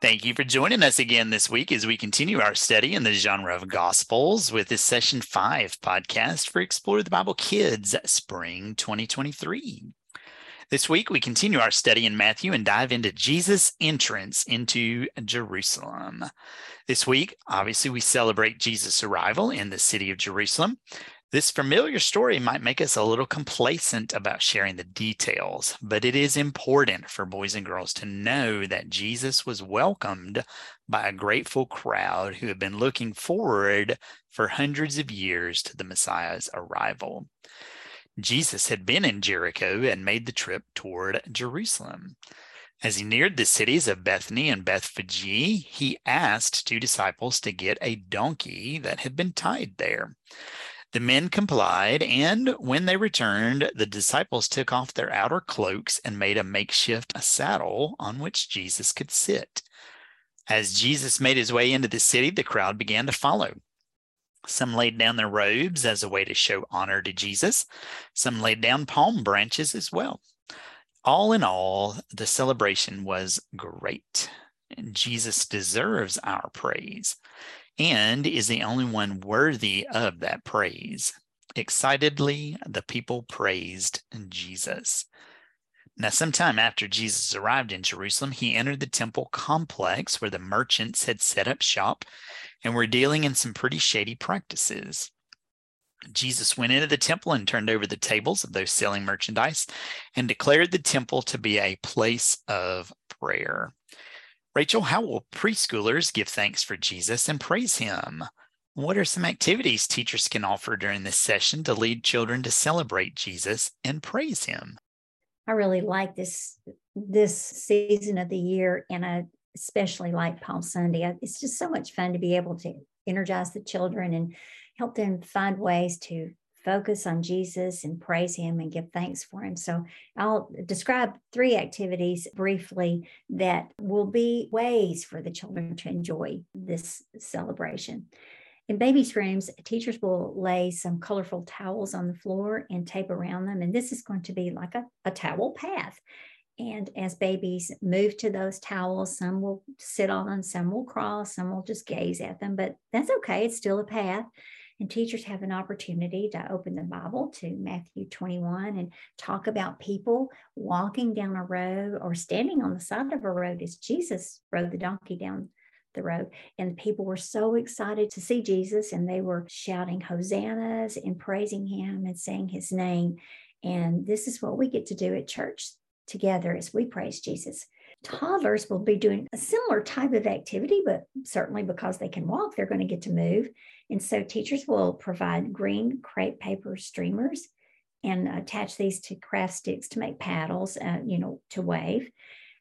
Thank you for joining us again this week as we continue our study in the genre of Gospels with this Session 5 podcast for Explore the Bible Kids Spring 2023. This week, we continue our study in Matthew and dive into Jesus' entrance into Jerusalem. This week, obviously, we celebrate Jesus' arrival in the city of Jerusalem. This familiar story might make us a little complacent about sharing the details, but it is important for boys and girls to know that Jesus was welcomed by a grateful crowd who had been looking forward for hundreds of years to the Messiah's arrival. Jesus had been in Jericho and made the trip toward Jerusalem. As he neared the cities of Bethany and Bethphage, he asked two disciples to get a donkey that had been tied there. The men complied, and when they returned, the disciples took off their outer cloaks and made a makeshift saddle on which Jesus could sit. As Jesus made his way into the city, the crowd began to follow. Some laid down their robes as a way to show honor to Jesus. Some laid down palm branches as well. All in all, the celebration was great. And Jesus deserves our praise and is the only one worthy of that praise. Excitedly, the people praised Jesus. Now, sometime after Jesus arrived in Jerusalem, he entered the temple complex where the merchants had set up shop and were dealing in some pretty shady practices. Jesus went into the temple and turned over the tables of those selling merchandise and declared the temple to be a place of prayer. Rachel, how will preschoolers give thanks for Jesus and praise him? What are some activities teachers can offer during this session to lead children to celebrate Jesus and praise him? I really like this this season of the year and I especially like Palm Sunday. It's just so much fun to be able to energize the children and help them find ways to focus on Jesus and praise Him and give thanks for Him. So I'll describe three activities briefly that will be ways for the children to enjoy this celebration. In babies' rooms, teachers will lay some colorful towels on the floor and tape around them. And this is going to be like a, a towel path. And as babies move to those towels, some will sit on them, some will crawl, some will just gaze at them, but that's okay. It's still a path. And teachers have an opportunity to open the Bible to Matthew 21 and talk about people walking down a road or standing on the side of a road as Jesus rode the donkey down the road. And people were so excited to see Jesus and they were shouting hosannas and praising him and saying his name. And this is what we get to do at church together as we praise Jesus. Toddlers will be doing a similar type of activity, but certainly because they can walk, they're going to get to move. And so teachers will provide green crepe paper streamers and attach these to craft sticks to make paddles, uh, you know, to wave.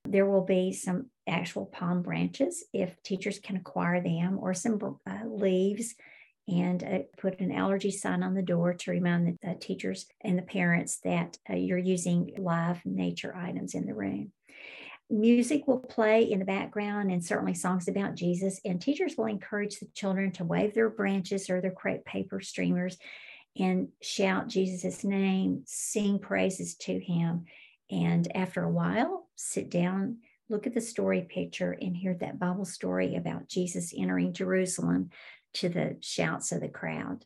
There will be some actual palm branches if teachers can acquire them, or some uh, leaves, and uh, put an allergy sign on the door to remind the teachers and the parents that uh, you're using live nature items in the room music will play in the background and certainly songs about Jesus. And teachers will encourage the children to wave their branches or their crepe paper streamers and shout Jesus' name, sing praises to him. And after a while, sit down, look at the story picture, and hear that Bible story about Jesus entering Jerusalem to the shouts of the crowd.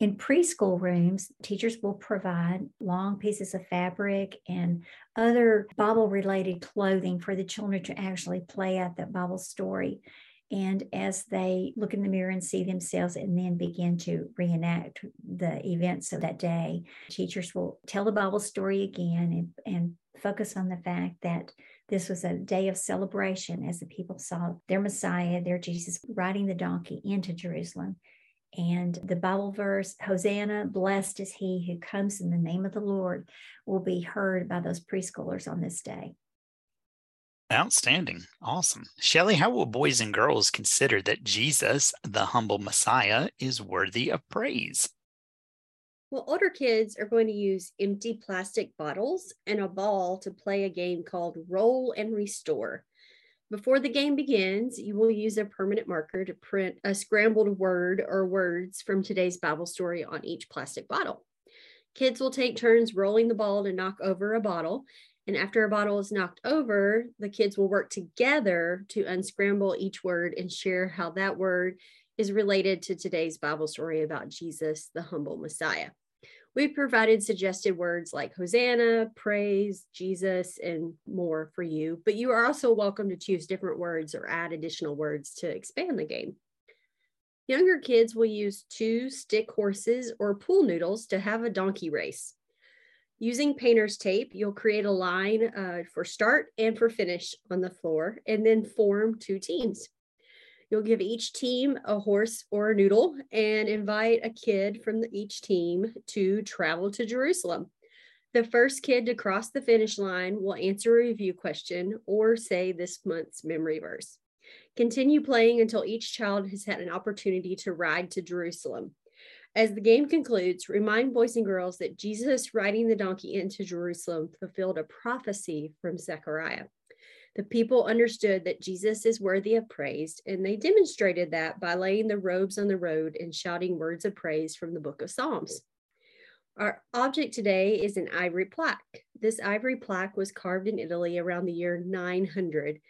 In preschool rooms, teachers will provide long pieces of fabric and other Bible related clothing for the children to actually play out that Bible story. And as they look in the mirror and see themselves and then begin to reenact the events of that day, teachers will tell the Bible story again and, and focus on the fact that this was a day of celebration as the people saw their Messiah, their Jesus, riding the donkey into Jerusalem and the Bible verse, Hosanna, blessed is he who comes in the name of the Lord, will be heard by those preschoolers on this day. Outstanding. Awesome. Shelly, how will boys and girls consider that Jesus, the humble Messiah, is worthy of praise? Well, older kids are going to use empty plastic bottles and a ball to play a game called Roll and Restore. Before the game begins, you will use a permanent marker to print a scrambled word or words from today's Bible story on each plastic bottle. Kids will take turns rolling the ball to knock over a bottle, And after a bottle is knocked over, the kids will work together to unscramble each word and share how that word is related to today's Bible story about Jesus, the humble Messiah. We've provided suggested words like Hosanna, praise, Jesus, and more for you, but you are also welcome to choose different words or add additional words to expand the game. Younger kids will use two stick horses or pool noodles to have a donkey race. Using painter's tape, you'll create a line uh, for start and for finish on the floor and then form two teams. You'll give each team a horse or a noodle and invite a kid from each team to travel to Jerusalem. The first kid to cross the finish line will answer a review question or say this month's memory verse. Continue playing until each child has had an opportunity to ride to Jerusalem. As the game concludes, remind boys and girls that Jesus riding the donkey into Jerusalem fulfilled a prophecy from Zechariah. The people understood that Jesus is worthy of praise, and they demonstrated that by laying the robes on the road and shouting words of praise from the book of Psalms. Our object today is an ivory plaque. This ivory plaque was carved in Italy around the year 900.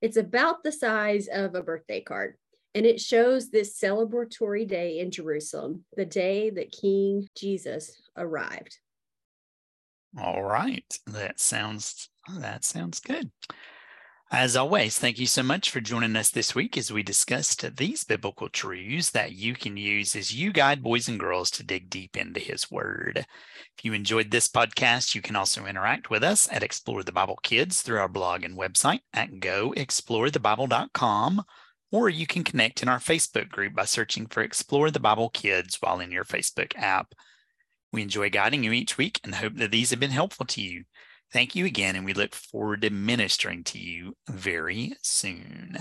It's about the size of a birthday card. And it shows this celebratory day in Jerusalem, the day that King Jesus arrived. All right. That sounds that sounds good. As always, thank you so much for joining us this week as we discussed these biblical truths that you can use as you guide boys and girls to dig deep into His Word. If you enjoyed this podcast, you can also interact with us at Explore the Bible Kids through our blog and website at goexplorethebible.com or you can connect in our Facebook group by searching for Explore the Bible Kids while in your Facebook app. We enjoy guiding you each week and hope that these have been helpful to you. Thank you again, and we look forward to ministering to you very soon.